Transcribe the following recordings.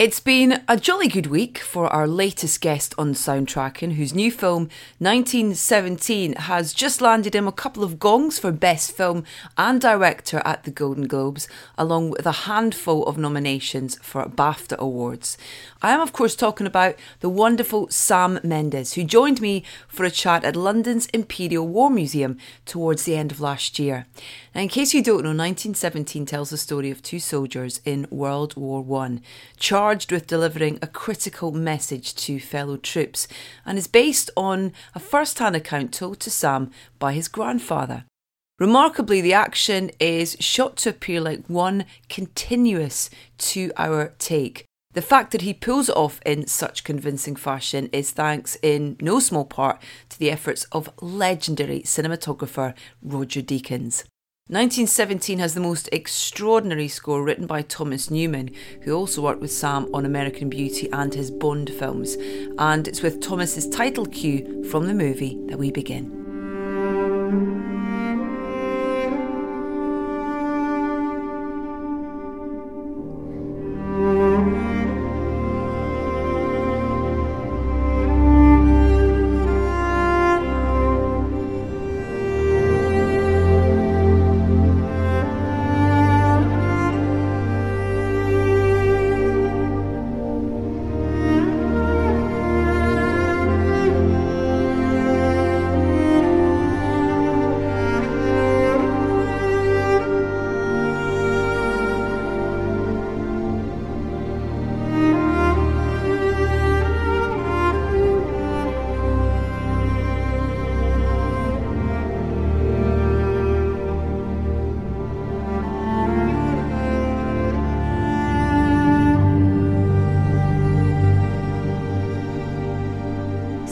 It's been a jolly good week for our latest guest on Soundtracking, whose new film, 1917, has just landed him a couple of gongs for Best Film and Director at the Golden Globes, along with a handful of nominations for BAFTA Awards. I am, of course, talking about the wonderful Sam Mendes, who joined me for a chat at London's Imperial War Museum towards the end of last year. Now, in case you don't know, 1917 tells the story of two soldiers in World War One, charged with delivering a critical message to fellow troops, and is based on a first hand account told to Sam by his grandfather. Remarkably, the action is shot to appear like one continuous two hour take. The fact that he pulls it off in such convincing fashion is thanks in no small part to the efforts of legendary cinematographer Roger Deakins. 1917 has the most extraordinary score written by Thomas Newman, who also worked with Sam on American Beauty and his Bond films. And it's with Thomas's title cue from the movie that we begin.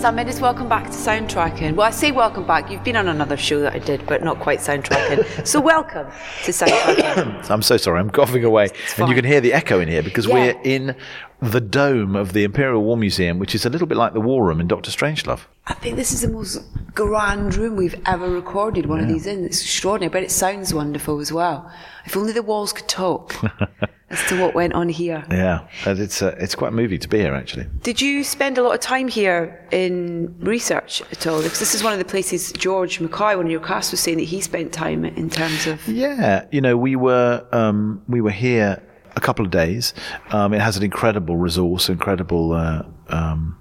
Mendes, welcome back to Soundtracking. Well, I say welcome back. You've been on another show that I did, but not quite Soundtracking. so welcome to Soundtracking. I'm so sorry, I'm coughing away. And you can hear the echo in here because Yeah. we're in the dome of the Imperial War Museum, which is a little bit like the War Room in Doctor Strangelove. I think this is the most grand room we've ever recorded one of these in. It's extraordinary, but it sounds wonderful as well. If only the walls could talk as to what went on here. Yeah, and it's uh, it's quite moving to be here actually. Did you spend a lot of time here in research at all? Because this is one of the places George Mackay, one of your cast, was saying that he spent time in terms of. Yeah, you know, we were um, we were here a couple of days. Um, it has an incredible resource, incredible uh, um,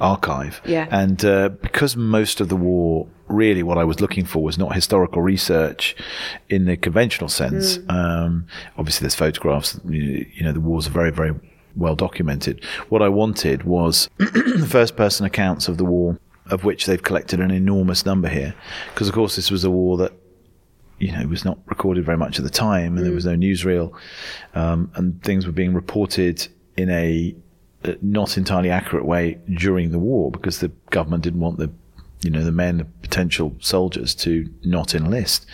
archive. Yeah. And uh, because most of the war, really, what I was looking for was not historical research in the conventional sense. Um, obviously, there's photographs. You know, the wars are very, very well documented. What I wanted was first-person accounts of the war. Of which they've collected an enormous number here, because of course this was a war that you know, was not recorded very much at the time, and there was no newsreel, um, and things were being reported in a uh, not entirely accurate way during the war because the government didn't want the, you know, the men, potential soldiers, to not enlist.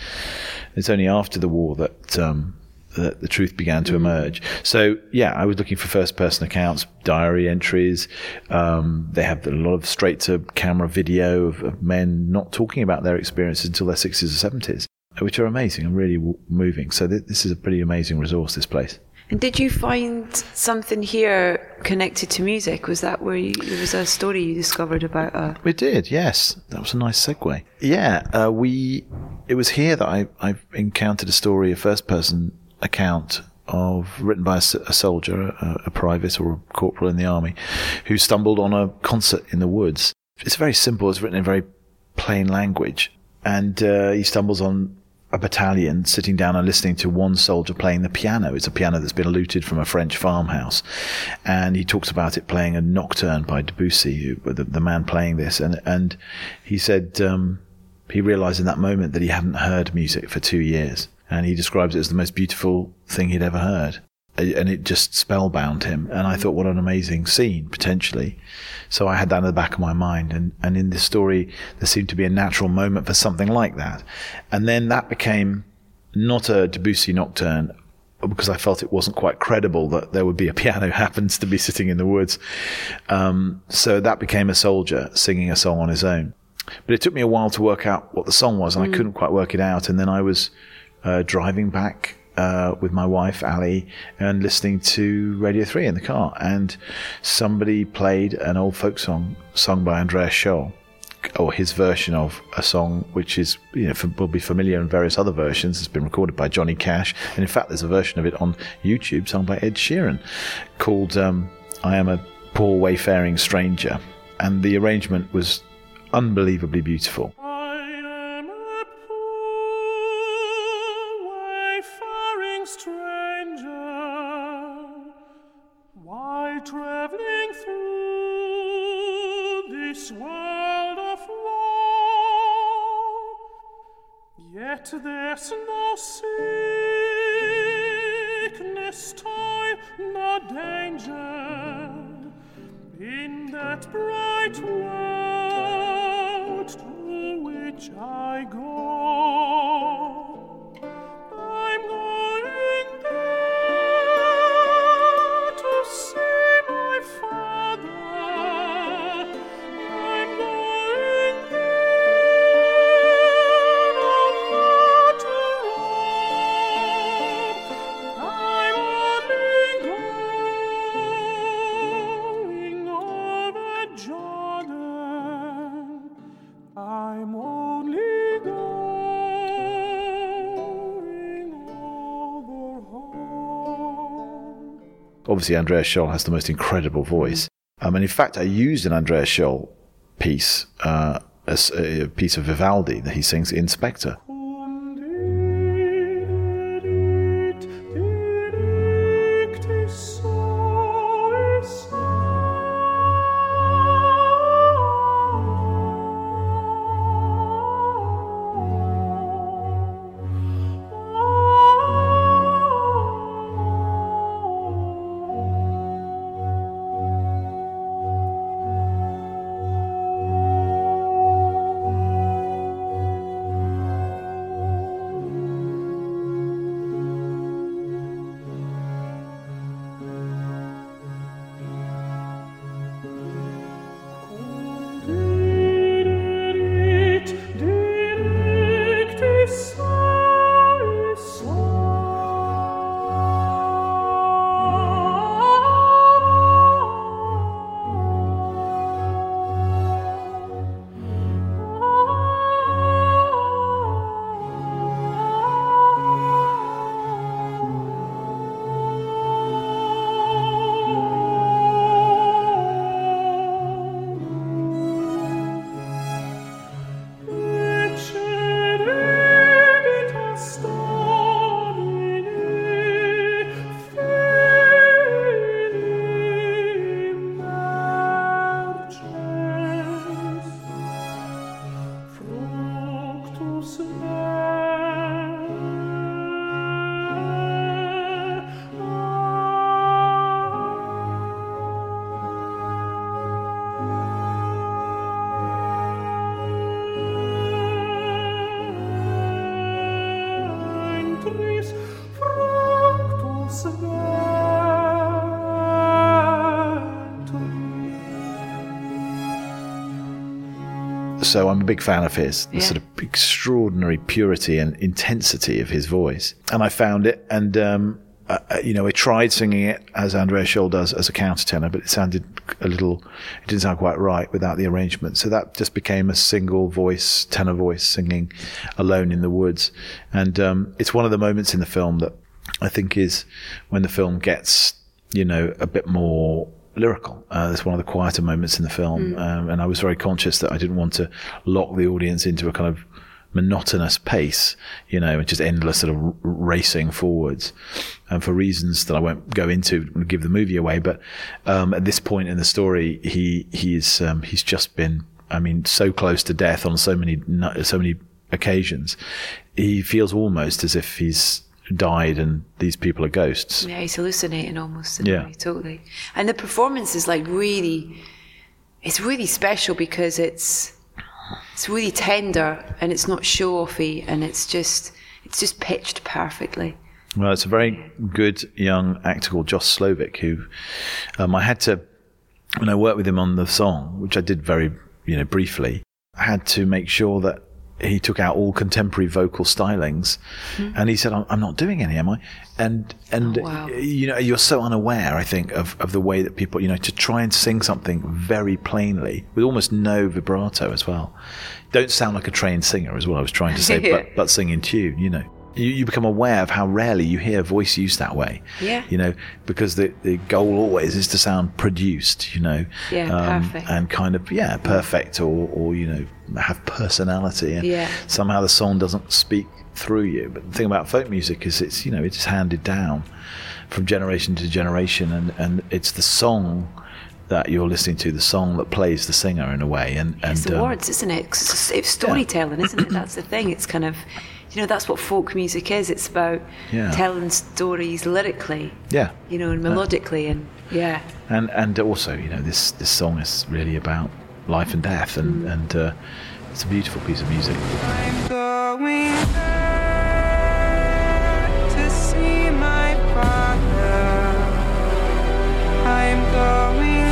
It's only after the war that. Um, that the truth began to emerge. So yeah, I was looking for first-person accounts, diary entries. Um, they have a lot of straight-to-camera video of, of men not talking about their experiences until their sixties or seventies which are amazing and really w- moving. So th- this is a pretty amazing resource. This place. And did you find something here connected to music? Was that where you, there was a story you discovered about a. We did, yes. That was a nice segue. Yeah, uh, we. It was here that I I encountered a story, a first person account of written by a soldier, a, a private or a corporal in the army, who stumbled on a concert in the woods. It's very simple. It's written in very plain language, and uh, he stumbles on a battalion sitting down and listening to one soldier playing the piano. It's a piano that's been looted from a French farmhouse. And he talks about it playing a nocturne by Debussy, the, the man playing this. And, and he said, um, he realized in that moment that he hadn't heard music for two years. And he describes it as the most beautiful thing he'd ever heard. And it just spellbound him. And I thought, what an amazing scene, potentially. So I had that in the back of my mind. And, and in this story, there seemed to be a natural moment for something like that. And then that became not a Debussy nocturne, because I felt it wasn't quite credible that there would be a piano happens to be sitting in the woods. Um, so that became a soldier singing a song on his own. But it took me a while to work out what the song was, and I couldn't quite work it out. And then I was uh, driving back uh, with my wife Ali and listening to Radio Three in the car, and somebody played an old folk song sung by Andreas Scholl, or his version of a song which is you know will be familiar in various other versions. It's been recorded by Johnny Cash, and in fact, there's a version of it on YouTube sung by Ed Sheeran called um, "I Am a Poor Wayfaring Stranger," and the arrangement was unbelievably beautiful. Yet there's no obviously Andreas Scholl has the most incredible voice. Um, and in fact, I used an Andreas Scholl piece, uh, as a piece of Vivaldi that he sings in ventris So I'm a big fan of his, the Yeah. sort of extraordinary purity and intensity of his voice. And I found it, and um, uh, you know, I tried singing it as Andreas Scholl does as a countertenor, but it sounded a little, it didn't sound quite right without the arrangement. So that just became a single voice, tenor voice singing alone in the woods. And um, it's one of the moments in the film that I think is when the film gets, you know, a bit more lyrical. Uh, it's one of the quieter moments in the film, um, and I was very conscious that I didn't want to lock the audience into a kind of monotonous pace, you know, and just endless sort of r- racing forwards. And for reasons that I won't go into, give the movie away. But um, at this point in the story, he he's um, he's just been, I mean, so close to death on so many so many occasions. He feels almost as if he's died and these people are ghosts. Yeah, he's hallucinating almost. Yeah. way, totally. And the performance is like really, it's really special because it's it's really tender and it's not show offy and it's just it's just pitched perfectly. Well, it's a very good young actor called Josh Slovick who um, I had to, when I worked with him on the song, which I did very, you know, briefly, I had to make sure that he took out all contemporary vocal stylings, hmm. and he said, "I'm, I'm not doing any, am I?" And and Oh, wow. you know, you're so unaware, I think, of of the way that people, you know, to try and sing something very plainly with almost no vibrato as well. Don't sound like a trained singer, is what I was trying to say, Yeah. but but sing in tune, you know. You, you become aware of how rarely you hear voice used that way. Yeah. You know, because the, the goal always is to sound produced, you know. Yeah, um, perfect. And kind of, yeah, perfect or, or, you know, have personality. And Yeah. somehow the song doesn't speak through you. But the thing about folk music is it's, you know, it's handed down from generation to generation. And, and it's the song that you're listening to, the song that plays the singer in a way. And, and It's the um, words, isn't it? 'Cause It's, it's storytelling, isn't it? That's the thing. It's kind of, you know, that's what folk music is. It's about Yeah. telling stories lyrically, Yeah. you know, and melodically, and yeah. and and also you know this this song is really about life and death and Mm. and uh, it's a beautiful piece of music I'm going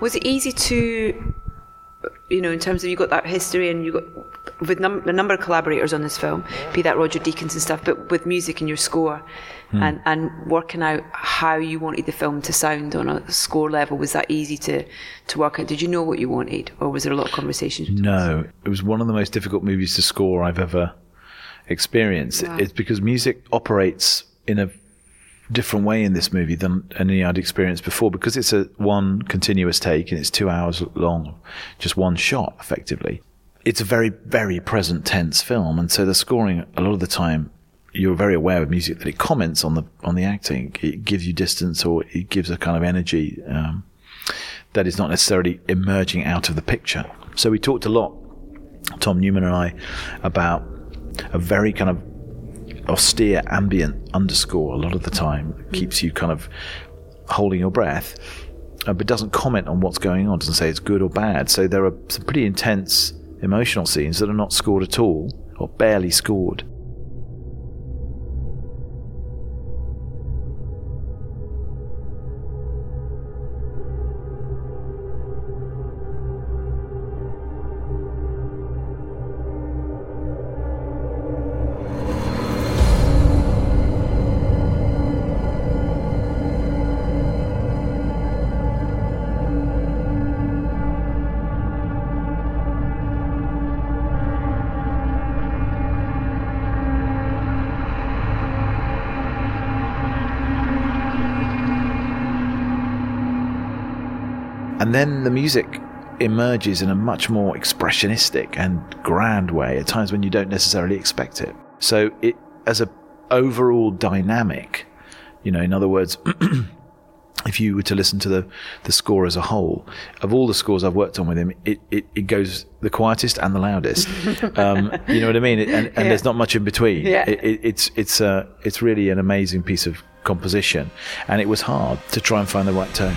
Was it easy to, you know, in terms of you got that history and you got with num- a number of collaborators on this film, be that Roger Deakins and stuff, but with music and your score, hmm. and and working out how you wanted the film to sound on a score level, was that easy to to work out? Did you know what you wanted, or was there a lot of conversations? no it was one of the most difficult movies to score i've ever experienced Wow. it's because music operates in a different way in this movie than any I'd experienced before because it's a one continuous take and it's two hours long, just one shot effectively. It's a very, very present tense film. And so the scoring a lot of the time you're very aware with music that it comments on the, on the acting. It gives you distance or it gives a kind of energy, um, that is not necessarily emerging out of the picture. So we talked a lot, Tom Newman and I, about a very kind of austere ambient underscore a lot of the time keeps you kind of holding your breath uh, but doesn't comment on what's going on doesn't say it's good or bad. So there are some pretty intense emotional scenes that are not scored at all or barely scored then the music emerges in a much more expressionistic and grand way at times when you don't necessarily expect it. So it, as a overall dynamic, you know, in other words, if you were to listen to the, the score as a whole, of all the scores I've worked on with him, it, it, it goes the quietest and the loudest. Um, you know what I mean? And, and there's not much in between. Yeah. It, it, it's, it's, uh, it's really an amazing piece of composition. And it was hard to try and find the right tone.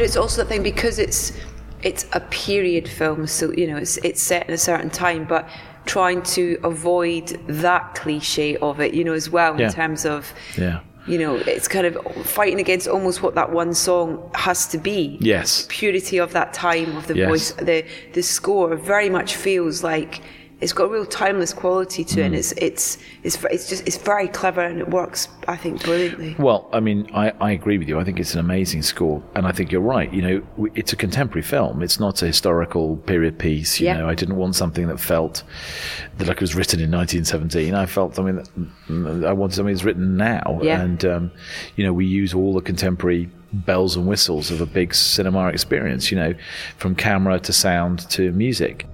But it's also the thing because it's it's a period film, so you know it's it's set in a certain time, but trying to avoid that cliche of it, you know, as well Yeah. in terms of Yeah. you know, it's kind of fighting against almost what that one song has to be. Yes. Purity of that time, of the Yes. voice, the the score very much feels like it's got a real timeless quality to it, Mm. and it's it's it's it's just it's very clever and it works, I think, brilliantly. Well, I mean, I, I agree with you. I think it's an amazing score, and I think you're right. You know, it's a contemporary film. It's not a historical period piece. You Yeah. know, I didn't want something that felt that like it was written in 1917. I felt something that mm, I wanted something that's written now. Yeah. And um, you know, we use all the contemporary bells and whistles of a big cinema experience. You know, from camera to sound to music.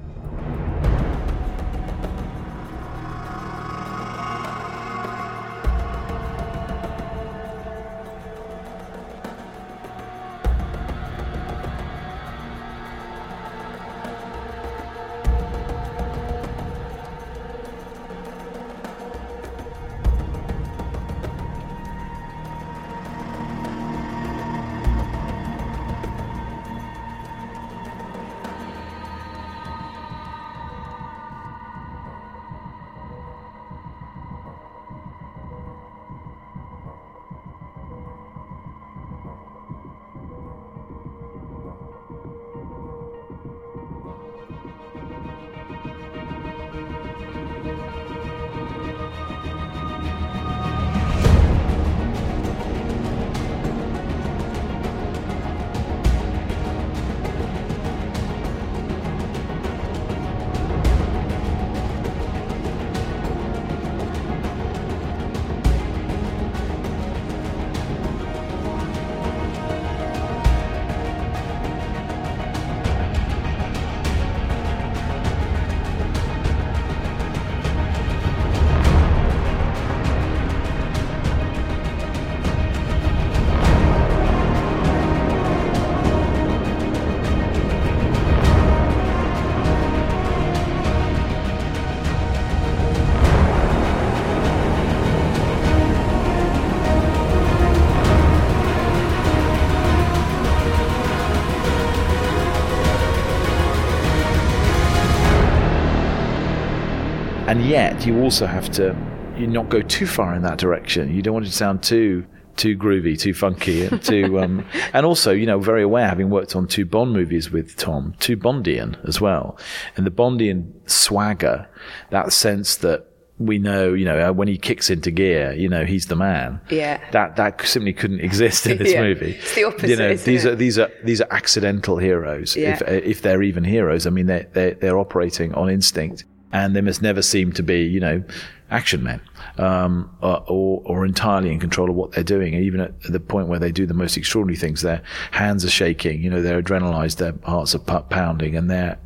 Yet you also have to you not go too far in that direction. You don't want it to sound too too groovy, too funky, and too um, and also you know very aware having worked on two Bond movies with Tom, too Bondian as well, and the Bondian swagger, that sense that we know, you know, when he kicks into gear, you know, he's the man. Yeah. That that simply couldn't exist in this Yeah. movie. It's the opposite, You know, these it? are these are these are accidental heroes. Yeah. If if they're even heroes, I mean, they they they're operating on instinct, and they must never seem to be, you know, action men, um, or, or entirely in control of what they're doing. Even at the point where they do the most extraordinary things, their hands are shaking. You know, they're adrenalized, their hearts are pounding, and they're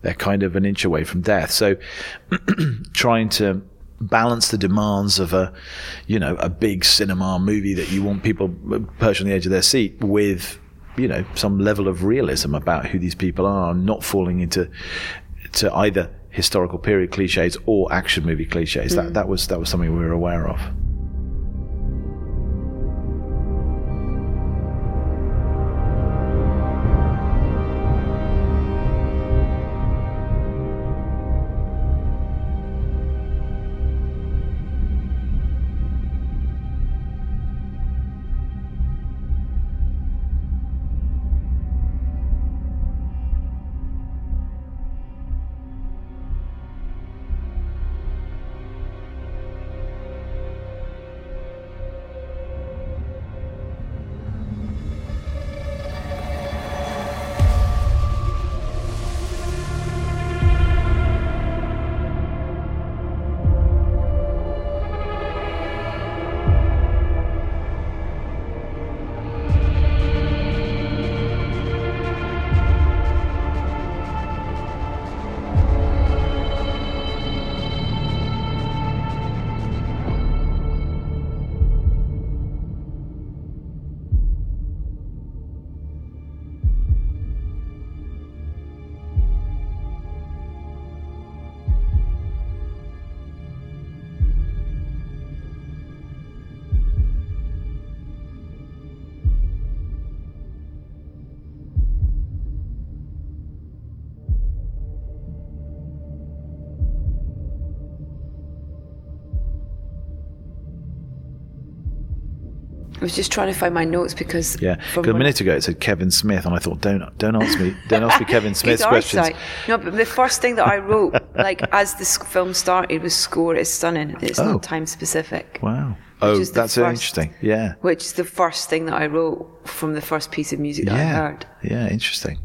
they're kind of an inch away from death. So, trying to balance the demands of a, you know, a big cinema movie that you want people perched on the edge of their seat with, you know, some level of realism about who these people are, and not falling into to either historical period cliches or action movie cliches. That mm. that was that was something we were aware of. Was just trying to find my notes because Yeah, a minute ago it said Kevin Smith, and I thought, don't don't ask me, don't ask me Kevin Smith's questions. eyesight. No, but the first thing that I wrote, like as this film started, was score. It's stunning. It's Oh. not time specific. Wow. Oh, that's first- interesting. Yeah. Which is the first thing that I wrote from the first piece of music that I heard. Yeah. Interesting.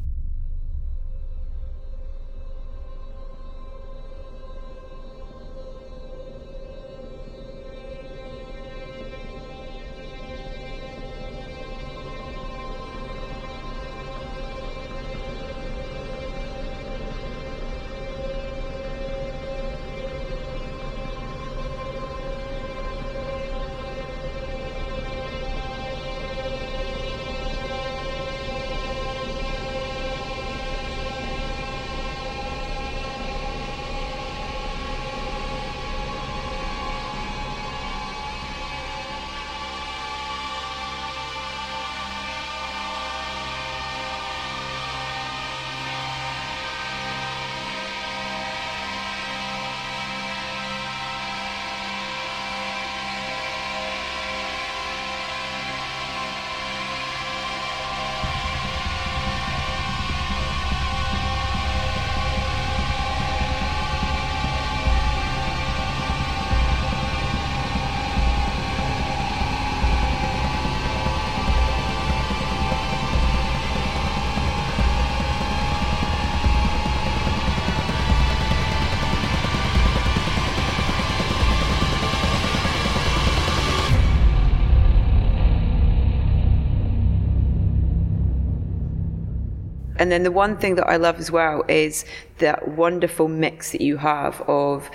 And then the one thing that I love as well is that wonderful mix that you have of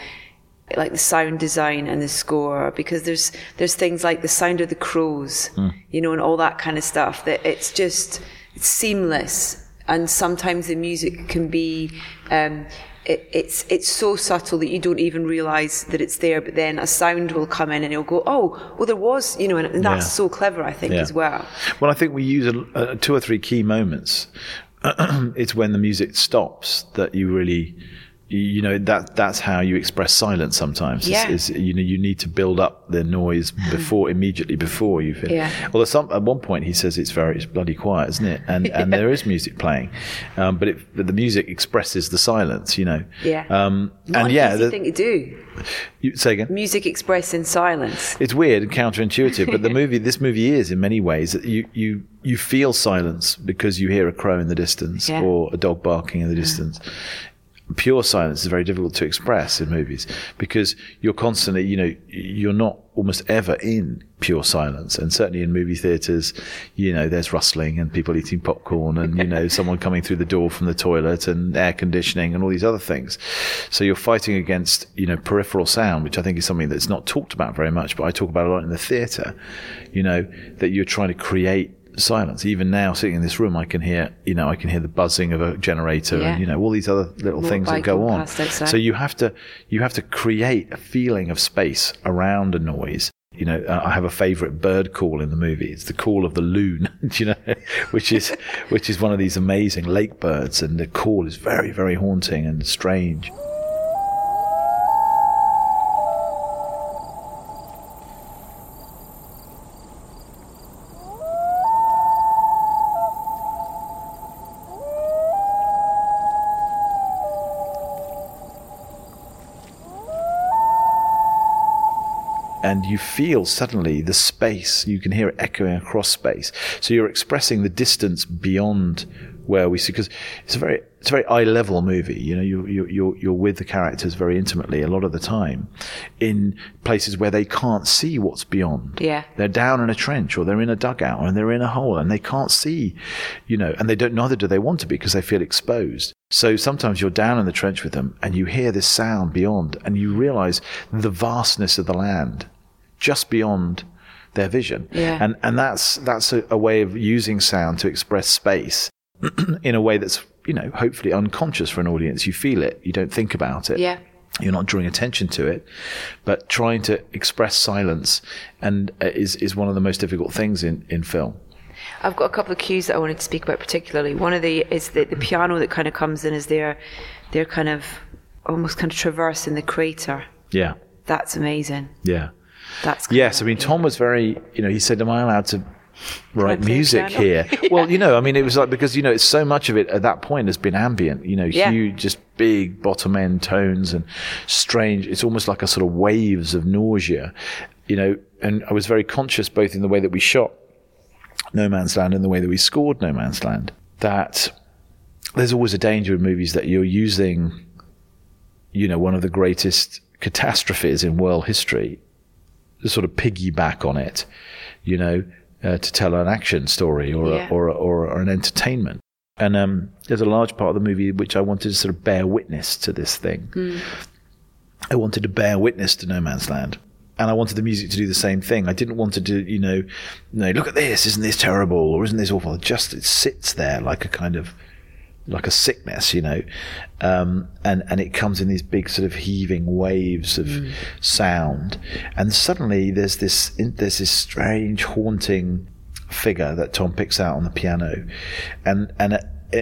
like the sound design and the score because there's there's things like the sound of the crows, you know, and all that kind of stuff that it's just it's seamless and sometimes the music can be um, it, it's it's so subtle that you don't even realize that it's there but then a sound will come in and it'll go oh well there was you know and, and that's Yeah. so clever I think Yeah. as well Well, I think we use a, a, two or three key moments. it's when the music stops that you really, you, know, that that's how you express silence. Sometimes, Yeah. is, is you know you need to build up the noise before immediately before you. Feel. Yeah. Although some at one point he says it's very it's bloody quiet, isn't it? And and there is music playing, um, but it but the music expresses the silence. You know. yeah Um, and an yeah, the, thing to do you, say again. music expressed in silence It's weird and counterintuitive, but the movie, this movie is in many ways that you, you, you feel silence because you hear a crow in the distance Yeah. or a dog barking in the distance. Pure silence is very difficult to express in movies because you're constantly, you know, you're not almost ever in pure silence. And certainly in movie theaters, you know, there's rustling and people eating popcorn and, you know, someone coming through the door from the toilet and air conditioning and all these other things. So you're fighting against, you know, peripheral sound, which I think is something that's not talked about very much, but I talk about a lot in the theater, you know, that you're trying to create silence. Even now, sitting in this room, I can hear, you know, I can hear the buzzing of a generator Yeah. and, you know, all these other little things that go on. So you have to, you have to create a feeling of space around a noise. You know, I have a favorite bird call in the movie. It's the call of the loon, you know, which is, which is one of these amazing lake birds. And the call is very, very haunting and strange. And you feel suddenly the space. You can hear it echoing across space. So you're expressing the distance beyond where we see. Because it's a very it's a very eye level movie. You know, you you you're you're with the characters very intimately a lot of the time, in places where they can't see what's beyond. Yeah. they're down in a trench or they're in a dugout or they're in a hole and they can't see. You know, and they don't. Neither do they want to be because they feel exposed. So sometimes you're down in the trench with them and you hear this sound beyond and you realize the vastness of the land just beyond their vision. Yeah. And and that's that's a, a way of using sound to express space in a way that's, you know, hopefully unconscious for an audience. You feel it, you don't think about it. Yeah. You're not drawing attention to it, but trying to express silence and uh, is is one of the most difficult things in in film. I've got a couple of cues that I wanted to speak about particularly. One of the is the, the piano that kind of comes in as they're they're kind of almost kind of traversing the crater. Yeah. That's amazing. Yeah. That's Yes, I mean Tom was very, you know, he said, "Am I allowed to write music piano?" here?" Well, you know, I mean, it was like because you know, it's so much of it at that point has been ambient. You know, Yeah. huge, just big bottom end tones and strange. It's almost like a sort of waves of nausea. You know, and I was very conscious both in the way that we shot No Man's Land and the way that we scored No Man's Land that there's always a danger in movies that you're using, you know, one of the greatest catastrophes in world history to sort of piggyback on it, you know, uh, to tell an action story or, Yeah. a, or, a, or, or an entertainment. And um, there's a large part of the movie which I wanted to sort of bear witness to this thing. I wanted to bear witness to No Man's Land. And I wanted the music to do the same thing. I didn't want to do, you know, no, look at this, isn't this terrible or isn't this awful? It just it sits there like a kind of like a sickness, you know, um, and and it comes in these big sort of heaving waves of sound, and suddenly there's this there's this strange haunting figure that Tom picks out on the piano, and and.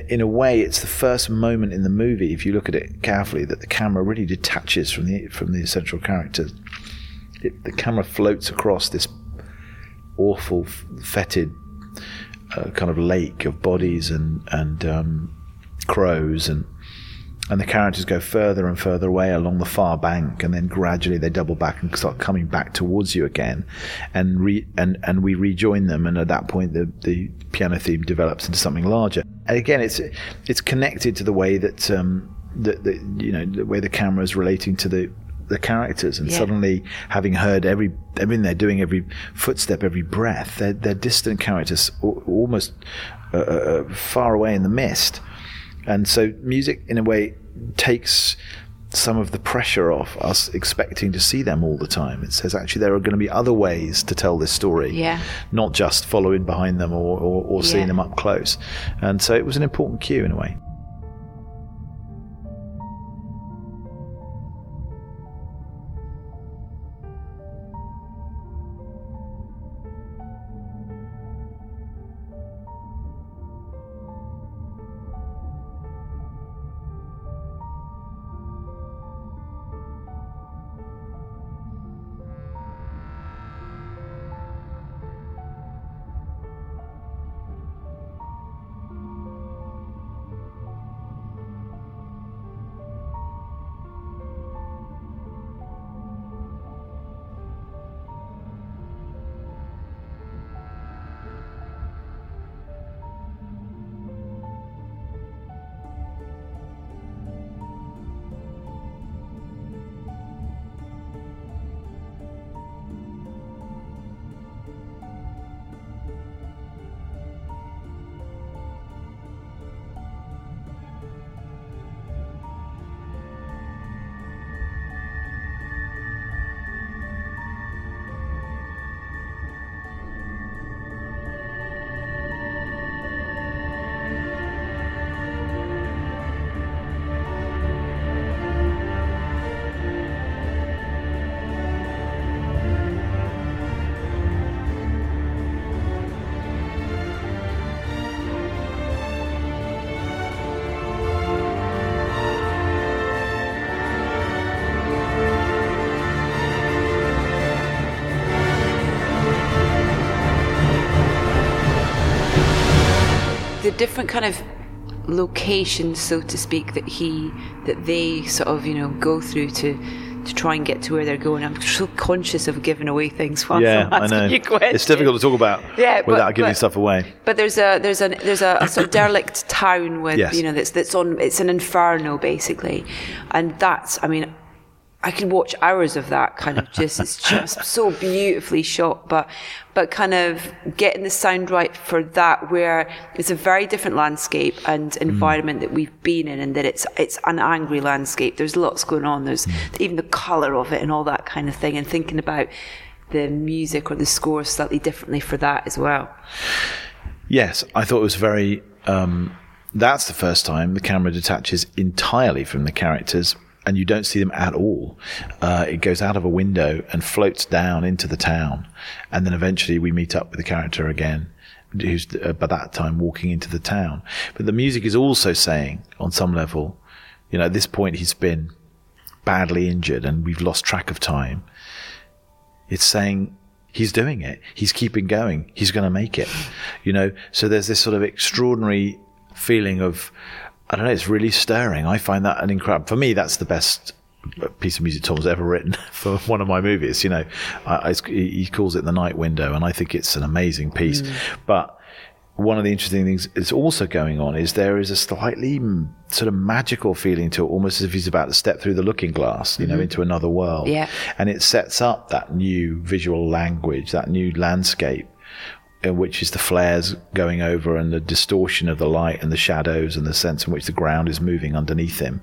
in a way, it's the first moment in the movie, if you look at it carefully, that the camera really detaches from the from the essential characters. It, the camera floats across this awful, fetid uh, kind of lake of bodies and and um, crows and and the characters go further and further away along the far bank and then gradually they double back and start coming back towards you again. And re- and and we rejoin them and at that point the the piano theme develops into something larger. And again it's it's connected to the way that um that, that you know the way the camera is relating to the the characters. And Yeah. suddenly having heard every everything they're doing every footstep every breath they're, they're distant characters almost uh, uh, far away in the mist and so music in a way takes some of the pressure off us expecting to see them all the time it says actually there are going to be other ways to tell this story Yeah. not just following behind them or, or, or seeing Yeah. them up close and so it was an important cue in a way different kind of locations, so to speak, that he that they sort of you know go through to to try and get to where they're going. I'm so conscious of giving away things. While yeah i know it's difficult to talk about Yeah, but- without giving but- stuff away But there's a there's a there's a, a sort of derelict town with Yes. you know that's that's on it's an inferno basically, and that's I mean. I could watch hours of that kind of just it's just so beautifully shot but but kind of getting the sound right for that where it's a very different landscape and environment that we've been in and that it's it's an angry landscape. There's lots going on. There's even the color of it and all that kind of thing and thinking about the music or the score slightly differently for that as well. Yes, I thought it was very. Um, that's the first time the camera detaches entirely from the characters, and you don't see them at all. Uh, it goes out of a window and floats down into the town, and then eventually we meet up with the character again, who's uh, by that time walking into the town. But the music is also saying, on some level, you know, at this point he's been badly injured and we've lost track of time It's saying he's doing it. He's keeping going. He's going to make it. You know, so there's this sort of extraordinary feeling of, I don't know, it's really stirring. I find that an incredible, for me, that's the best piece of music Tom's ever written for one of my movies. You know, I, I, he calls it the night window and I think it's an amazing piece, but one of the interesting things that's also going on is there is a slightly mm, sort of magical feeling to it, almost as if he's about to step through the looking glass, you know, into another world. Yeah. And it sets up that new visual language, that new landscape, uh, which is the flares going over and the distortion of the light and the shadows and the sense in which the ground is moving underneath him.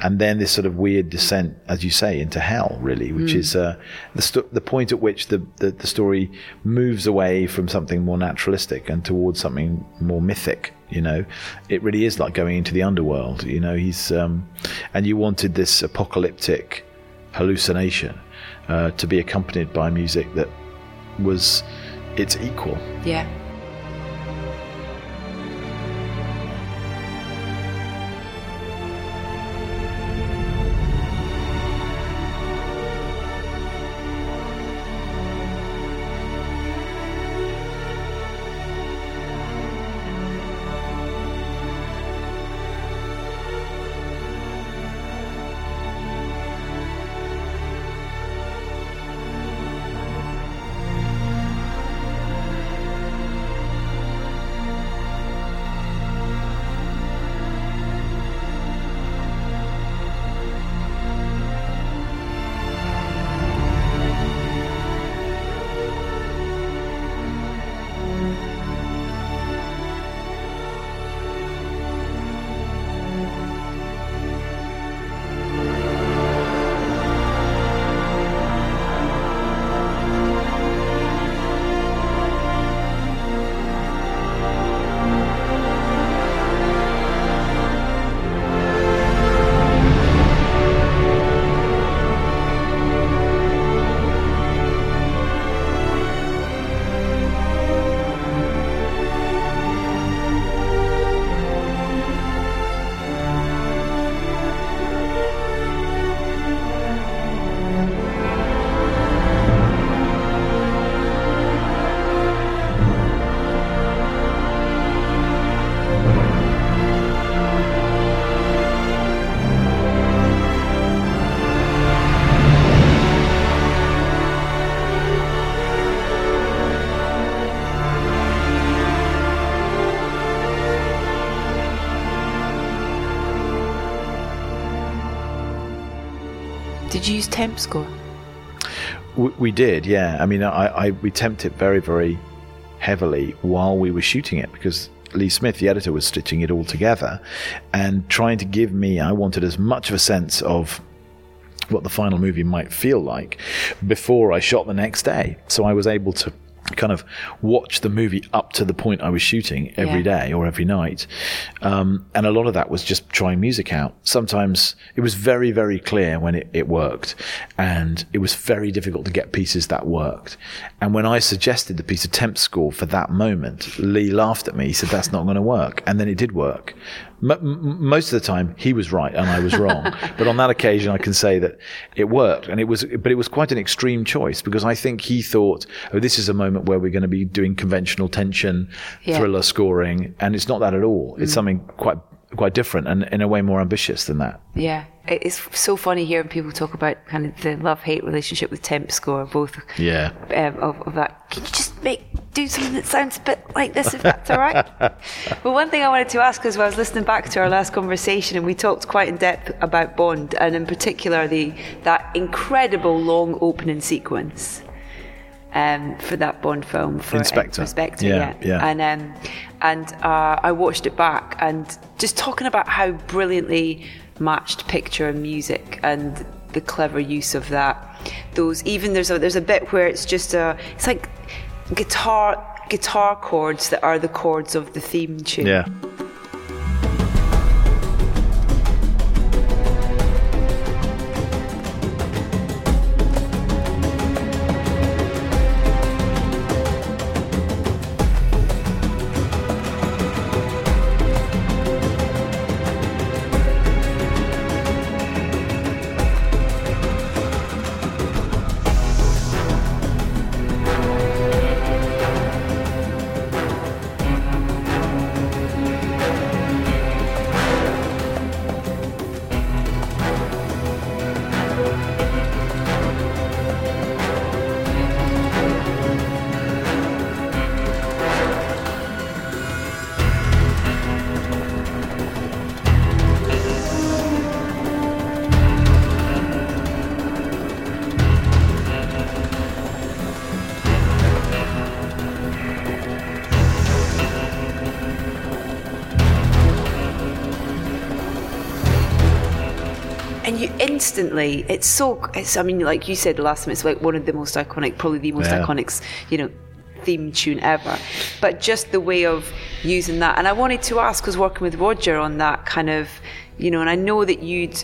And then this sort of weird descent, as you say, into hell, really, which is uh, the, the point at which the, the, the story moves away from something more naturalistic and towards something more mythic. You know, it really is like going into the underworld. You know, he's, um, and you wanted this apocalyptic hallucination uh, to be accompanied by music that was its equal. Yeah. You use temp score? We, we did, yeah. I mean, I, I we temped it very, very heavily while we were shooting it because Lee Smith, the editor, was stitching it all together and trying to give me. I wanted as much of a sense of what the final movie might feel like before I shot the next day. So I was able to kind of watch the movie up to the point I was shooting every Yeah. day or every night. Um, and a lot of that was just trying music out. Sometimes it was very, very clear when it, it worked. And it was very difficult to get pieces that worked. And when I suggested the piece of temp score for that moment, Lee laughed at me. He said, that's not going to work. And then it did work. M- most of the time he was right and I was wrong. but on that occasion, I can say that it worked. And it was, but it was quite an extreme choice because I think he thought, oh, this is a moment where we're going to be doing conventional tension, Yeah. thriller scoring. And it's not that at all. It's mm. something quite, quite different and in a way more ambitious than that. Yeah, it's so funny hearing people talk about kind of the love-hate relationship with temp score, both Yeah. um, of, of that. Can you just make do something that sounds a bit like this, if that's all right? well, one thing I wanted to ask is, I was listening back to our last conversation, and we talked quite in depth about Bond, and in particular the that incredible long opening sequence. Um, for that Bond film, for Spectre. Spectre, Yeah, yeah, yeah. and um, and uh, I watched it back and just talking about how brilliantly matched picture and music and the clever use of that. Those even there's a there's a bit where it's just a it's like guitar guitar chords that are the chords of the theme tune. Yeah. Instantly, it's so. It's. I mean, like you said last time, it's like one of the most iconic, probably the most Yeah. iconic, you know, theme tune ever. But just the way of using that, and I wanted to ask, because working with Roger on that kind of, you know, and I know that you'd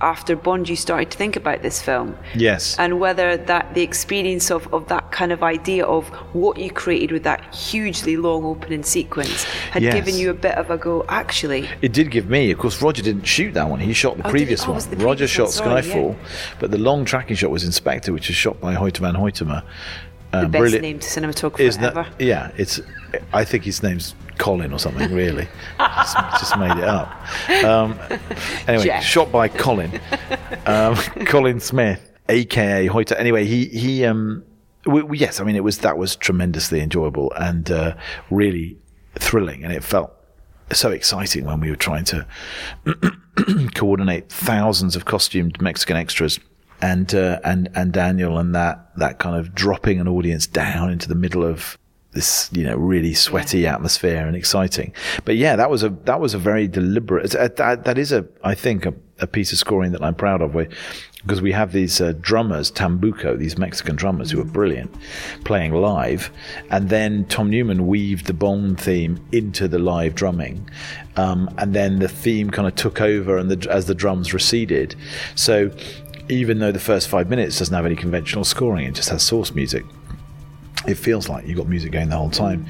after Bond, you started to think about this film Yes. and whether that the experience of, of that kind of idea of what you created with that hugely long opening sequence had Yes. given you a bit of a go actually It did give me, of course. Roger didn't shoot that one; he shot the Oh, previous? Oh, one. was the Roger previous shot one, sorry, Skyfall, but the long tracking shot was Spectre, which was shot by Hoyte van Hoytema. the Um, best brilliant- named cinematographer ever that? Yeah, it's. I think his name's Colin or something. Really, just, just made it up. Um, anyway, Jeff. shot by Colin, um, Colin Smith, aka Hoyte. Anyway, he he. Um, we, we- yes, I mean it was that was tremendously enjoyable and uh, really thrilling, and it felt so exciting when we were trying to coordinate thousands of costumed Mexican extras. And, uh, and, and Daniel and that, that kind of dropping an audience down into the middle of this, you know, really sweaty atmosphere and exciting. But yeah, that was a, that was a very deliberate, that, that is a, I think, a, a piece of scoring that I'm proud of. Where, because we have these uh, drummers, Tambuco, these Mexican drummers who are brilliant, playing live, and then Tom Newman weaved the Bond theme into the live drumming, um, and then the theme kind of took over, and the, as the drums receded, so even though the first five minutes doesn't have any conventional scoring, it just has source music. It feels like you've got music going the whole time.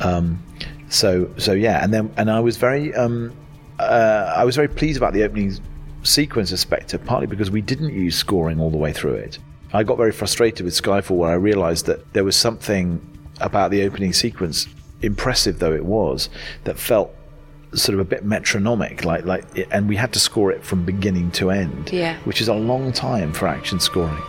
Um, so so yeah, and then and I was very um, uh, I was very pleased about the opening sequence of Spectre, partly because we didn't use scoring all the way through it. I got very frustrated with Skyfall where I realised that there was something about the opening sequence, impressive though it was, that felt sort of a bit metronomic, like like, and we had to score it from beginning to end, Yeah. which is a long time for action scoring.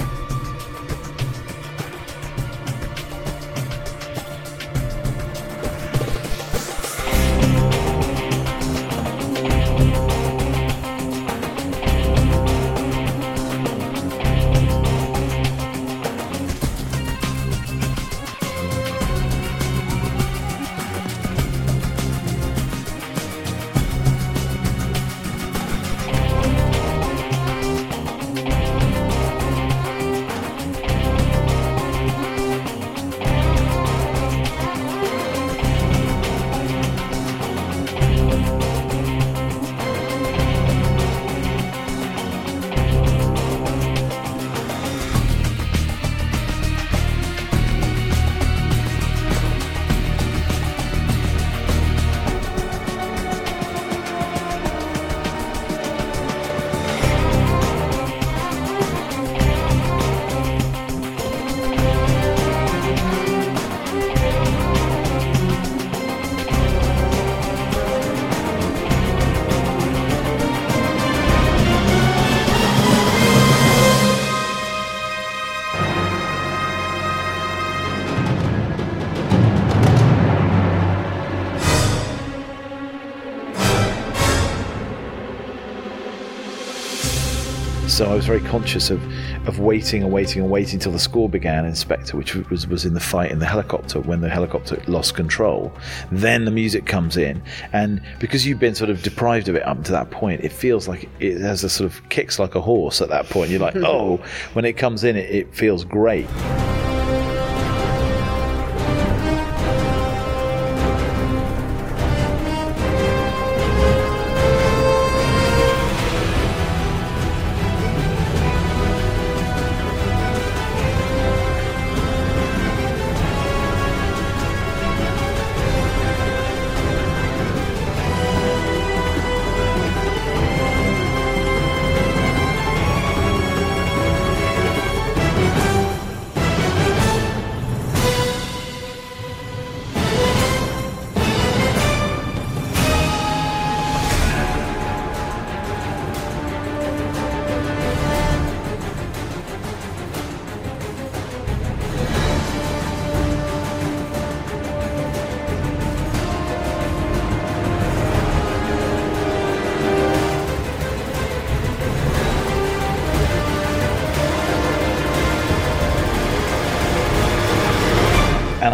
So I was very conscious of, of waiting and waiting and waiting until the score began in Spectre, which was, was in the fight in the helicopter when the helicopter lost control. Then the music comes in. And because you've been sort of deprived of it up to that point, it feels like it has a sort of kicks like a horse at that point. You're like, oh, when it comes in, it, it feels great.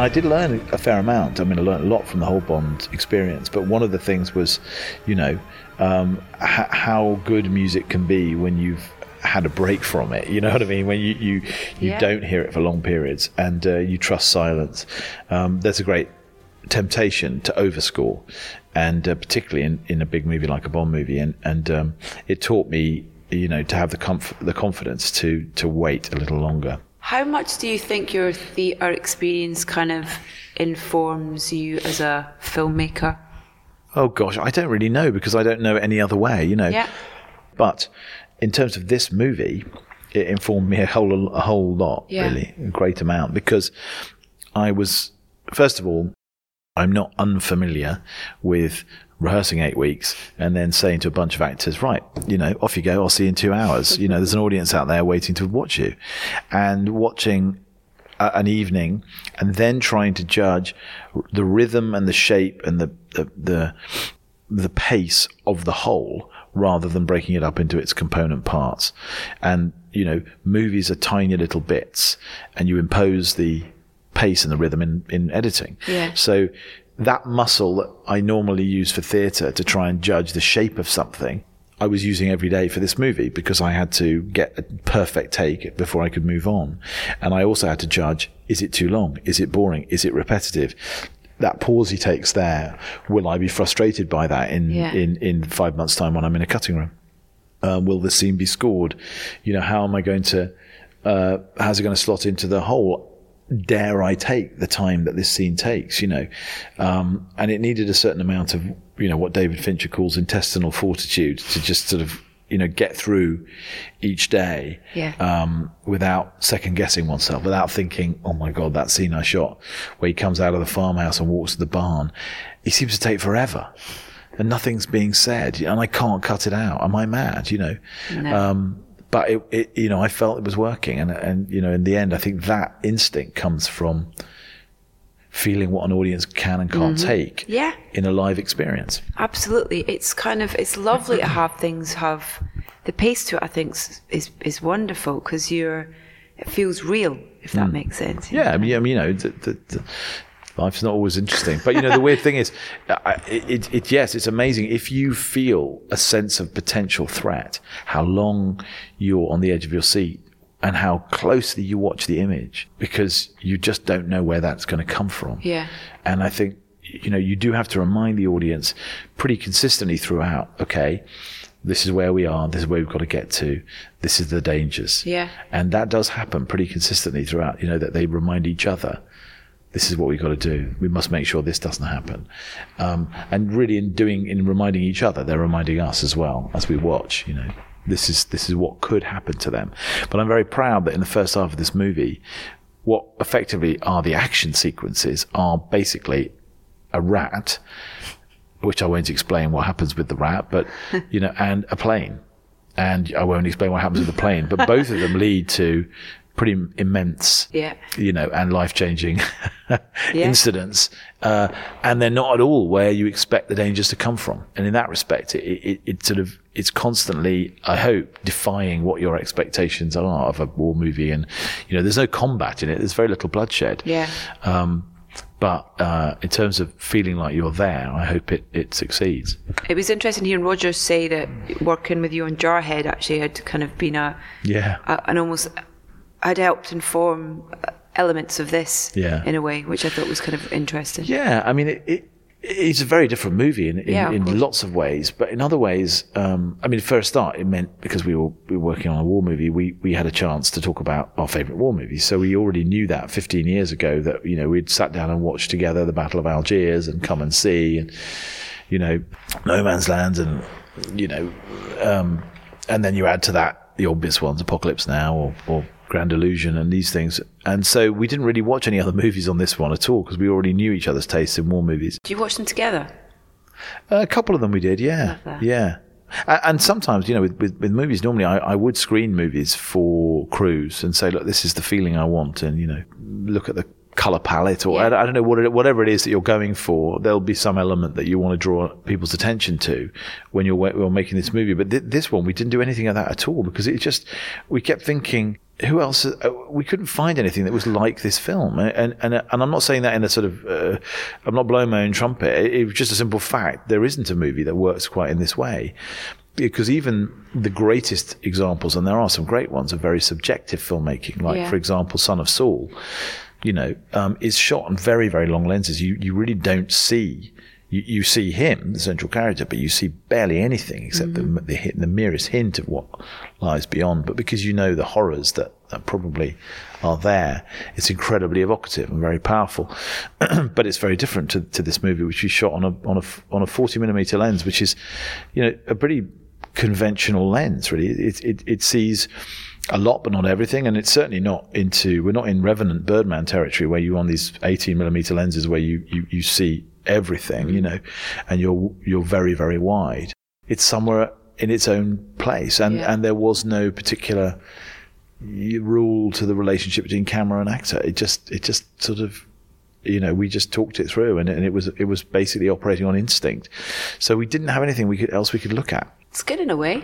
I did learn a fair amount. I mean, I learned a lot from the whole Bond experience. But one of the things was, you know, um, h- how good music can be when you've had a break from it. You know what I mean? When you you, you Yeah. don't hear it for long periods and uh, you trust silence. Um, there's a great temptation to overscore, and uh, particularly in, in a big movie like a Bond movie. And and um, it taught me, you know, to have the comf- the confidence to to wait a little longer. How much do you think your theatre experience kind of informs you as a filmmaker? Oh gosh, I don't really know because I don't know any other way, you know. Yeah. But in terms of this movie, it informed me a whole a whole lot, Yeah. really, a great amount because I was first of all, I'm not unfamiliar with rehearsing eight weeks and then saying to a bunch of actors, right, you know, off you go, I'll see you in two hours. You know, there's an audience out there waiting to watch you. And watching a- an evening and then trying to judge the rhythm and the shape and the, the, the, the pace of the whole rather than breaking it up into its component parts. And, you know, movies are tiny little bits and you impose the pace and the rhythm in, in editing. Yeah. So that muscle that I normally use for theatre to try and judge the shape of something, I was using every day for this movie because I had to get a perfect take before I could move on. And I also had to judge, is it too long? Is it boring? Is it repetitive? That pause he takes there, will I be frustrated by that in, Yeah. in, in five months' time when I'm in a cutting room? um, will the scene be scored? You know, how am I going to, uh, how's it going to slot into the whole? Dare I take the time that this scene takes, you know? Um, and it needed a certain amount of, you know, what David Fincher calls intestinal fortitude to just sort of, you know, get through each day, Yeah. um, without second guessing oneself, without thinking, oh my God, that scene I shot where he comes out of the farmhouse and walks to the barn, he seems to take forever and nothing's being said and I can't cut it out. Am I mad? You know? Um, but it, it, you know, I felt it was working and, and, you know, in the end, I think that instinct comes from feeling what an audience can and can't mm-hmm. take Yeah. in a live experience. Absolutely. It's kind of it's lovely to have things have the pace to it. I think is is, is wonderful because you're it feels real if that mm. makes sense. Yeah, I mean, I mean, you know, the, the, the, life's not always interesting. But you know, the weird thing is, it, it, it, yes, it's amazing if you feel a sense of potential threat, how long you're on the edge of your seat. And how closely you watch the image because you just don't know where that's going to come from. Yeah. And I think, you know, you do have to remind the audience pretty consistently throughout, okay, this is where we are. This is where we've got to get to. This is the dangers. Yeah. And that does happen pretty consistently throughout, you know, that they remind each other, this is what we've got to do. We must make sure this doesn't happen. Um, and really in doing, in reminding each other, they're reminding us as well as we watch, you know, this is, this is what could happen to them. But I'm very proud that in the first half of this movie, what effectively are the action sequences are basically a rat, which I won't explain what happens with the rat, but, you know, and a plane. And I won't explain what happens with the plane, but both of them lead to pretty immense, Yeah. you know, and life changing incidents. Uh, and they're not at all where you expect the dangers to come from. And in that respect, it, it, it sort of, it's constantly, I hope, defying what your expectations are of a war movie. And, you know, there's no combat in it. There's very little bloodshed. Yeah. Um, but, uh, in terms of feeling like you're there, I hope it, it succeeds. It was interesting hearing Roger say that working with you on Jarhead actually had kind of been a, Yeah. a an almost had helped inform uh, elements of this Yeah. in a way, which I thought was kind of interesting. Yeah, I mean, it, it, it's a very different movie in, in, Yeah, of in lots of ways, but in other ways, um, I mean, for a start, it meant because we were, we were working on a war movie, we, we had a chance to talk about our favourite war movies. So we already knew that 15 years ago that, you know, we'd sat down and watched together the Battle of Algiers and Come and See and, you know, No Man's Land and, you know, um, and then you add to that the obvious ones, Apocalypse Now or, or Grand Illusion and these things. And so we didn't really watch any other movies on this one at all because we already knew each other's tastes in war movies. Do you watch them together? A couple of them we did, yeah, yeah. And sometimes, you know, with, with, with movies, normally I, I would screen movies for crews and say, look, this is the feeling I want, and you know, look at the color palette or I, I don't know what it, whatever it is that you're going for there'll be some element that you want to draw people's attention to when you're, when you're making this movie. But th- this one we didn't do anything of that at all because it just we kept thinking who else uh, we couldn't find anything that was like this film. And and and I'm not saying that in a sort of uh, I'm not blowing my own trumpet. It, it was just a simple fact. There isn't a movie that works quite in this way because even the greatest examples, and there are some great ones, of very subjective filmmaking, like Yeah. for example, Son of Saul, you know, um, is shot on very, very long lenses. You you really don't see. You, you see him, the central character, but you see barely anything except the, the the merest hint of what lies beyond. But because you know the horrors that, that probably are there, it's incredibly evocative and very powerful. but it's very different to, to this movie, which we shot on a on a on a forty millimeter lens, which is, you know, a pretty conventional lens. Really, it it, it sees a lot, but not everything. And it's certainly not into, we're not in Revenant Birdman territory where you're on these 18 millimeter lenses where you, you, you see everything, you mm. know, and you're, you're very, very wide. It's somewhere in its own place. And, Yeah. and there was no particular rule to the relationship between camera and actor. It just, it just sort of, you know, we just talked it through and, and it was, it was basically operating on instinct. So we didn't have anything we could, else we could look at. It's good in a way.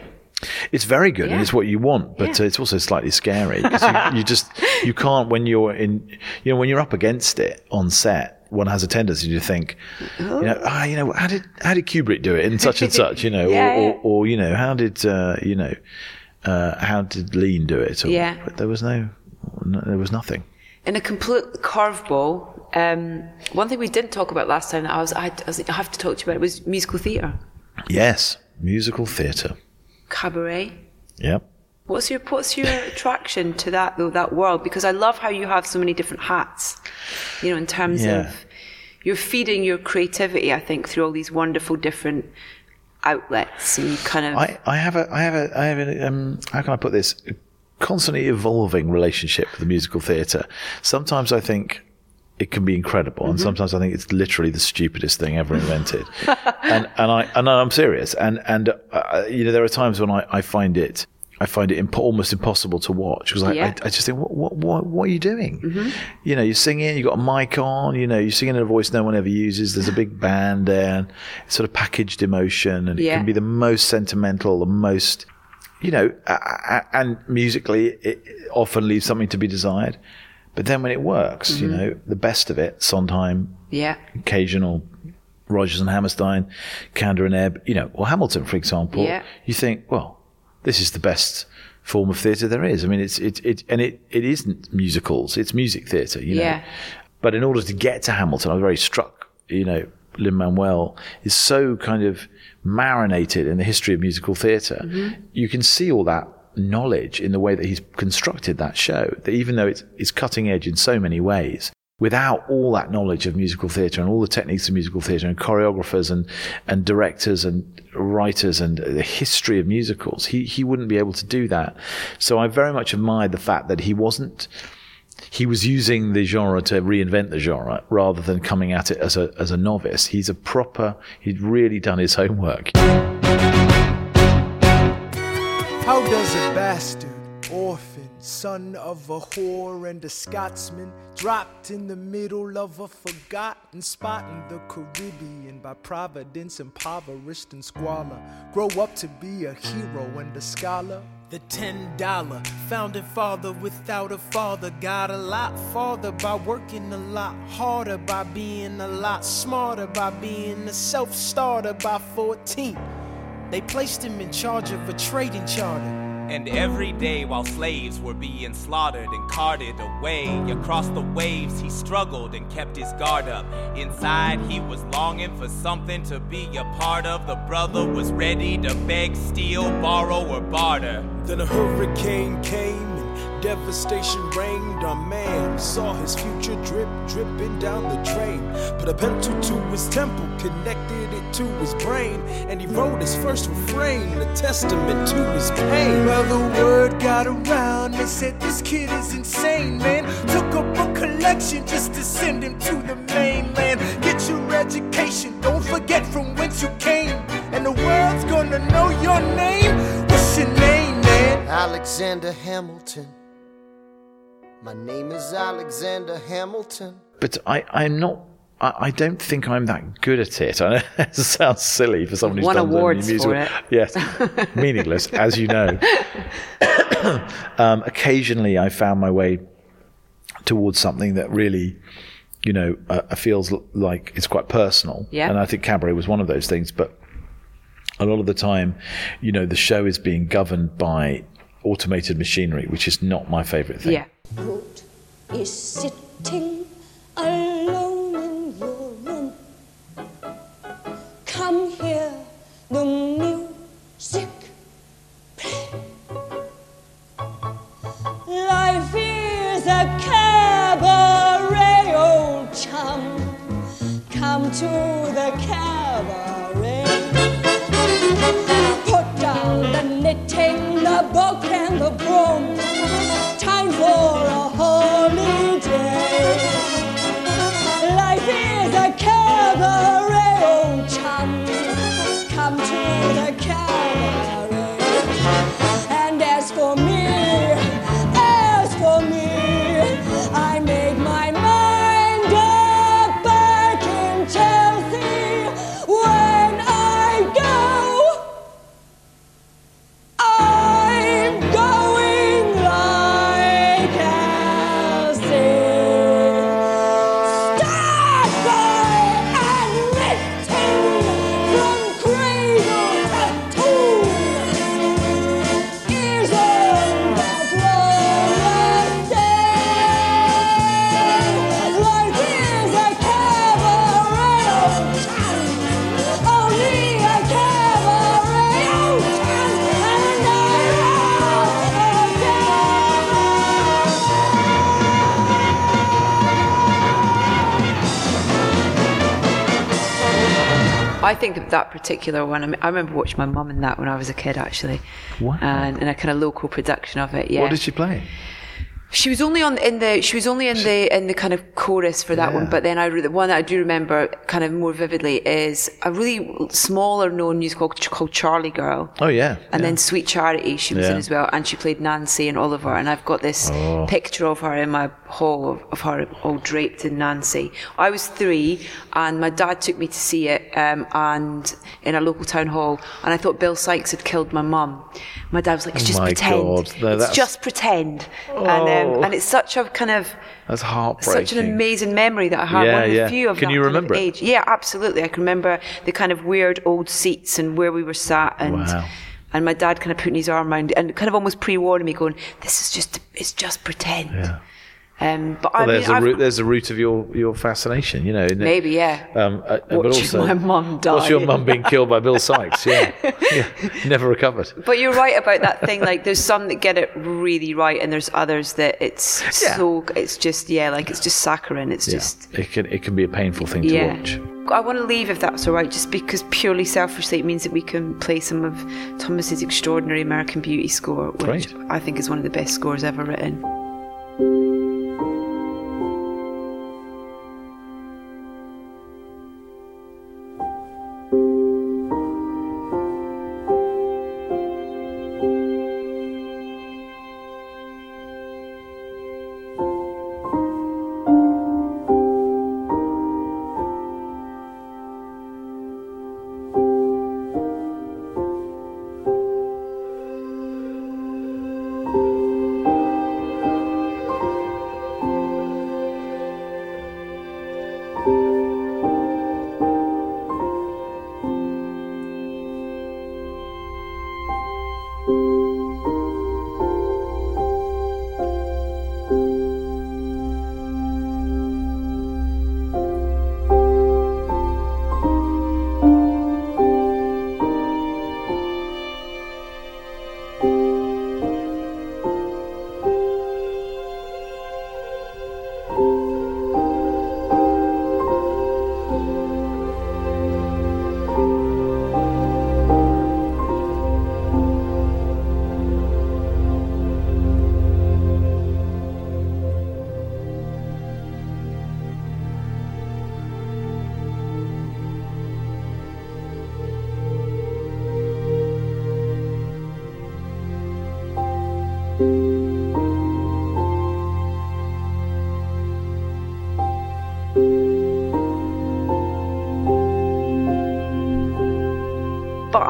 It's very good and it's what you want, but Yeah. uh, it's also slightly scary because you, you just you can't when you're in you know when you're up against it on set. One has a tendency to think, you know, ah, you know, how did how did Kubrick do it in such and such, you know, Yeah, or, or or you know, how did uh, you know, uh, how did Lean do it? Or, Yeah. but there was no, no, there was nothing. In a complete curveball, um, one thing we didn't talk about last time that I was I, I was- I have to talk to you about it was musical theatre, Yes, musical theatre. Cabaret. Yep. What's your what's your attraction to that though, that world? Because I love how you have so many different hats. You know, in terms Yeah. of you're feeding your creativity. I think through all these wonderful different outlets, and kind of I, I have a I have a I have a um, how can I put this a constantly evolving relationship with the musical theatre. Sometimes I think it can be incredible, Mm-hmm. and sometimes I think it's literally the stupidest thing ever invented. and and I and I'm serious. And and uh, you know there are times when I, I find it. I find it imp- almost impossible to watch because I, Yeah. Mm-hmm. I, I just think, what, what, what, what are you doing? You know, you're singing, you've got a mic on, you know, you're singing in a voice no one ever uses. There's a big band there, and it's sort of packaged emotion, and it can be the most sentimental, the most, you know, a- and musically, it often leaves something to be desired. But then when it works, Mm-hmm. you know, the best of it, Sondheim, yeah, occasional Rodgers and Hammerstein, Kander and Ebb, you know, or Hamilton, for example, Yeah. you think, well, this is the best form of theatre there is. I mean, it's it it and it it isn't musicals; it's music theatre, you know. Yeah. But in order to get to Hamilton, I was very struck. You know, Lin Manuel is so kind of marinated in the history of musical theater You can see all that knowledge in the way that he's constructed that show. That even though it's it's cutting edge in so many ways, without all that knowledge of musical theatre and all the techniques of musical theatre and choreographers and, and directors and writers and the history of musicals, he, he wouldn't be able to do that. So I very much admired the fact that he wasn't, he was using the genre to reinvent the genre rather than coming at it as a, as a novice. He's a proper, he'd really done his homework. How does a bastard, orphan, son of a whore and a Scotsman, dropped in the middle of a forgotten spot in the Caribbean by providence, impoverished and squalor, grow up to be a hero and a scholar? The ten dollar founding father without a father got a lot farther by working a lot harder, by being a lot smarter, by being a self starter by 14. They placed him in charge of a trading charter. And every day while slaves were being slaughtered and carted away across the waves, he struggled and kept his guard up. Inside, he was longing for something to be a part of. The brother was ready to beg, steal, borrow, or barter. Then a hurricane came and devastation reigned on man. Saw his future drip, dripping down the drain. Put a pencil to his temple, connected it to his brain, and he wrote his first refrain, a testament to his pain. Well, the word got around, they said this kid is insane, man. Took up a collection just to send him to the mainland. Get your education, don't forget from whence you came, and the world's gonna know your name. What's your name, man? Alexander Hamilton. My name is Alexander Hamilton. but I, I'm not. I, I don't think I'm that good at it. I know it sounds silly for someone who's Won done so many awards for it. Yes, meaningless, as you know. um, occasionally, I found my way towards something that really, you know, uh, feels like it's quite personal. Yeah. And I think cabaret was one of those things. But a lot of the time, you know, the show is being governed by automated machinery, which is not my favorite thing. Yeah. Groot is sitting alone in your room. Come here, the music play. Life is a cabaret, old chum. Come to the cabaret. Put down the knitting, the book, and the broom. Think of that particular one. I, mean, I remember watching my mum in that when I was a kid, actually. Wow. And in a kind of local production of it. Yeah. What did she play? She was only on in the she was only in the in the kind of chorus for that one, but then I the one that I do remember kind of more vividly is a really smaller known musical called, called Charlie Girl. Oh yeah. And yeah. then Sweet Charity, she was in as well, and she played Nancy and Oliver. And I've got this Oh. picture of her in my hall of, of her all draped in Nancy. I was three, and my dad took me to see it, um, and in a local town hall. And I thought Bill Sikes had killed my mum. My dad was like, "It's Oh just pretend. God. No, it's just pretend." And Oh. um, and it's such a kind of That's heartbreaking. such an amazing memory that I have. Yeah, One of the yeah. few of Can that you kind of remember it? age. Yeah, absolutely. I can remember the kind of weird old seats and where we were sat and. Wow. And my dad kind of putting his arm around and kind of almost pre-warning me, going, "This is just, it's just pretend." Yeah. Um, but Well, I mean, there's a I've- root. There's a root of your your fascination. You know. maybe, yeah. Um, uh, but also, my mum die. What's your mum being killed by Bill Sikes? Yeah. yeah. Never recovered. But you're right about that thing. Like, there's some that get it really right, and there's others that it's Yeah. so. It's just yeah, like it's just saccharine. It's Yeah. just It can it can be a painful thing to yeah. watch. I want to leave if that's all right, just because purely selfishly it means that we can play some of Thomas's extraordinary American Beauty score, which Great. I think is one of the best scores ever written.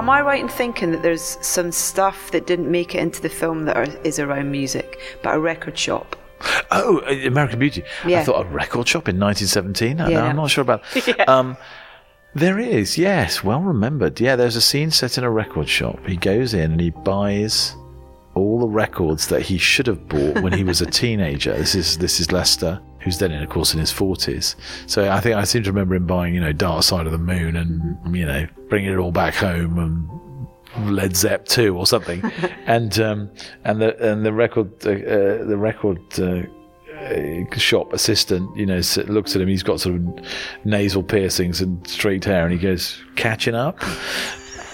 Am I right in thinking that there's some stuff that didn't make it into the film that are, is around music, but a record shop? Oh, uh, American Beauty. Yeah. I thought a record shop in 1917. No, Yeah. I'm not sure about. um, there is, yes, well remembered. Yeah, there's a scene set in a record shop. He goes in and he buys all the records that he should have bought when he was a teenager. This is this is Lester, who's then, in, of course, in his forties. So I think I seem to remember him buying, you know, Dark Side of the Moon and you know bringing it all back home and Led Zepp two or something, and um, and the and the record uh, uh, the record. Uh, uh, shop assistant, you know, looks at him. He's got sort of nasal piercings and straight hair, and he goes, "Catching up."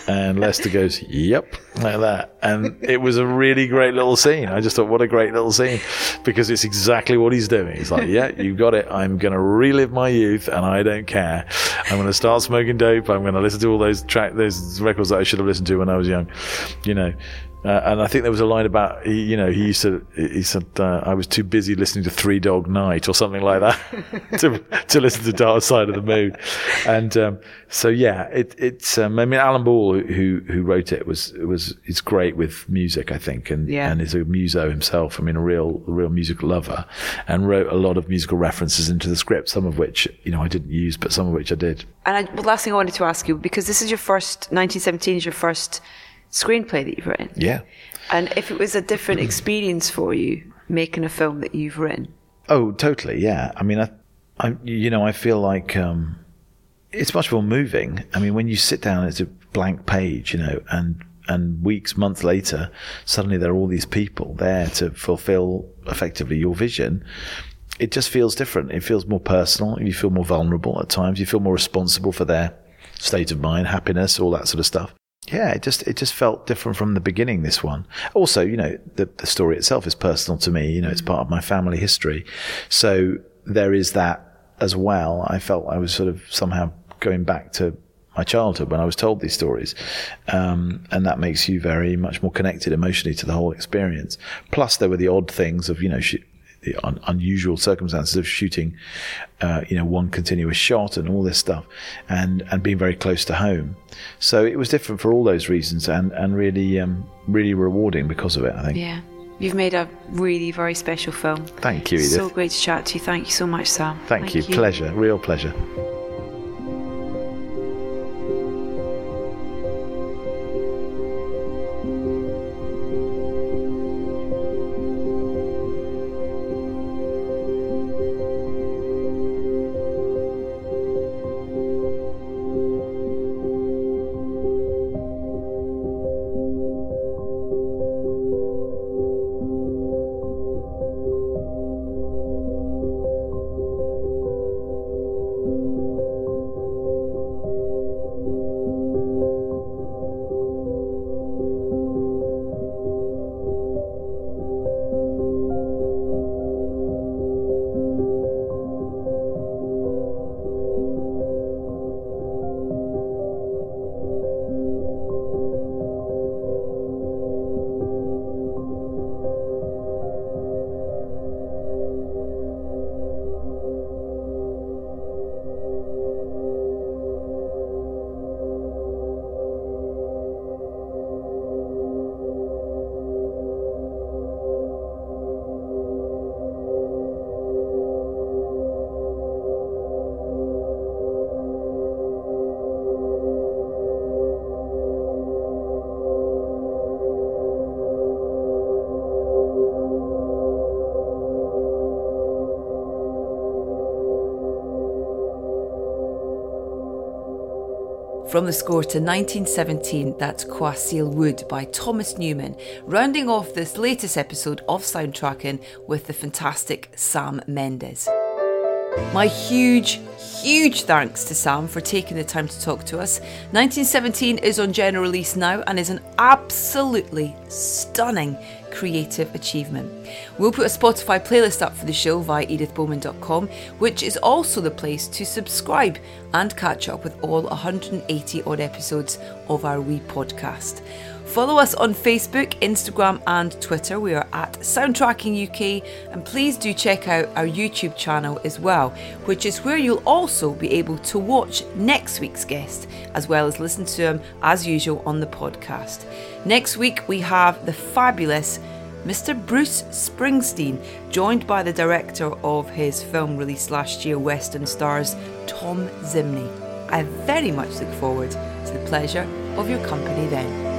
And Lester goes, "Yep," like that, and it was a really great little scene. I just thought, what a great little scene, because it's exactly what he's doing. He's like, "Yeah, you got it. I'm going to relive my youth, and I don't care. I'm going to start smoking dope. I'm going to listen to all those track, those records that I should have listened to when I was young, you know." Uh, and I think there was a line about, he, you know, he used to, he said, uh, I was too busy listening to Three Dog Night or something like that to, to listen to Dark Side of the Moon. And, um, so yeah, it, it's, um, I mean, Alan Ball, who, who wrote it was, was, is great with music, I think, and, Yeah. and is a muso himself. I mean, a real, a real music lover and wrote a lot of musical references into the script, some of which, you know, I didn't use, but some of which I did. And I, well, last thing I wanted to ask you, because this is your first, 1917 is your first screenplay that you've written. Yeah. And if it was a different experience for you making a film that you've written, Oh, totally. Yeah. I mean, I, I, you know, I feel like um, it's much more moving. I mean, when you sit down, it's a blank page, you know, and and weeks, months later, suddenly there are all these people there to fulfill effectively your vision. It just feels different. It feels more personal. You feel more vulnerable at times. You feel more responsible for their state of mind, happiness, all that sort of stuff. Yeah, it just it just felt different from the beginning. This one, also, you know, the the story itself is personal to me. You know, it's part of my family history, so there is that as well. I felt I was sort of somehow going back to my childhood when I was told these stories, um, and that makes you very much more connected emotionally to the whole experience. Plus, there were the odd things of you know. Sh- the un- unusual circumstances of shooting, uh, you know, one continuous shot and all this stuff, and and being very close to home. So it was different for all those reasons, and and really um, really rewarding because of it. I think. yeah, you've made a really very special film. Thank you, Edith. So great to chat to you. Thank you so much, Sam. Thank, you. Pleasure. Real pleasure. From the score to 1917, that's Croisilles Wood by Thomas Newman, rounding off this latest episode of Soundtracking with the fantastic Sam Mendes. My huge, huge thanks to Sam for taking the time to talk to us. 1917 is on general release now and is an absolutely stunning creative achievement. We'll put a Spotify playlist up for the show via edithbowman.com, which is also the place to subscribe and catch up with all 180 odd episodes of our wee podcast. Follow us on Facebook, Instagram, and Twitter. We are at Soundtracking UK, and please do check out our YouTube channel as well, which is where you'll also be able to watch next week's guest, as well as listen to him as usual on the podcast. Next week, we have the fabulous Mr. Bruce Springsteen, joined by the director of his film released last year, Western Stars, Thom Zimny. I very much look forward to the pleasure of your company then.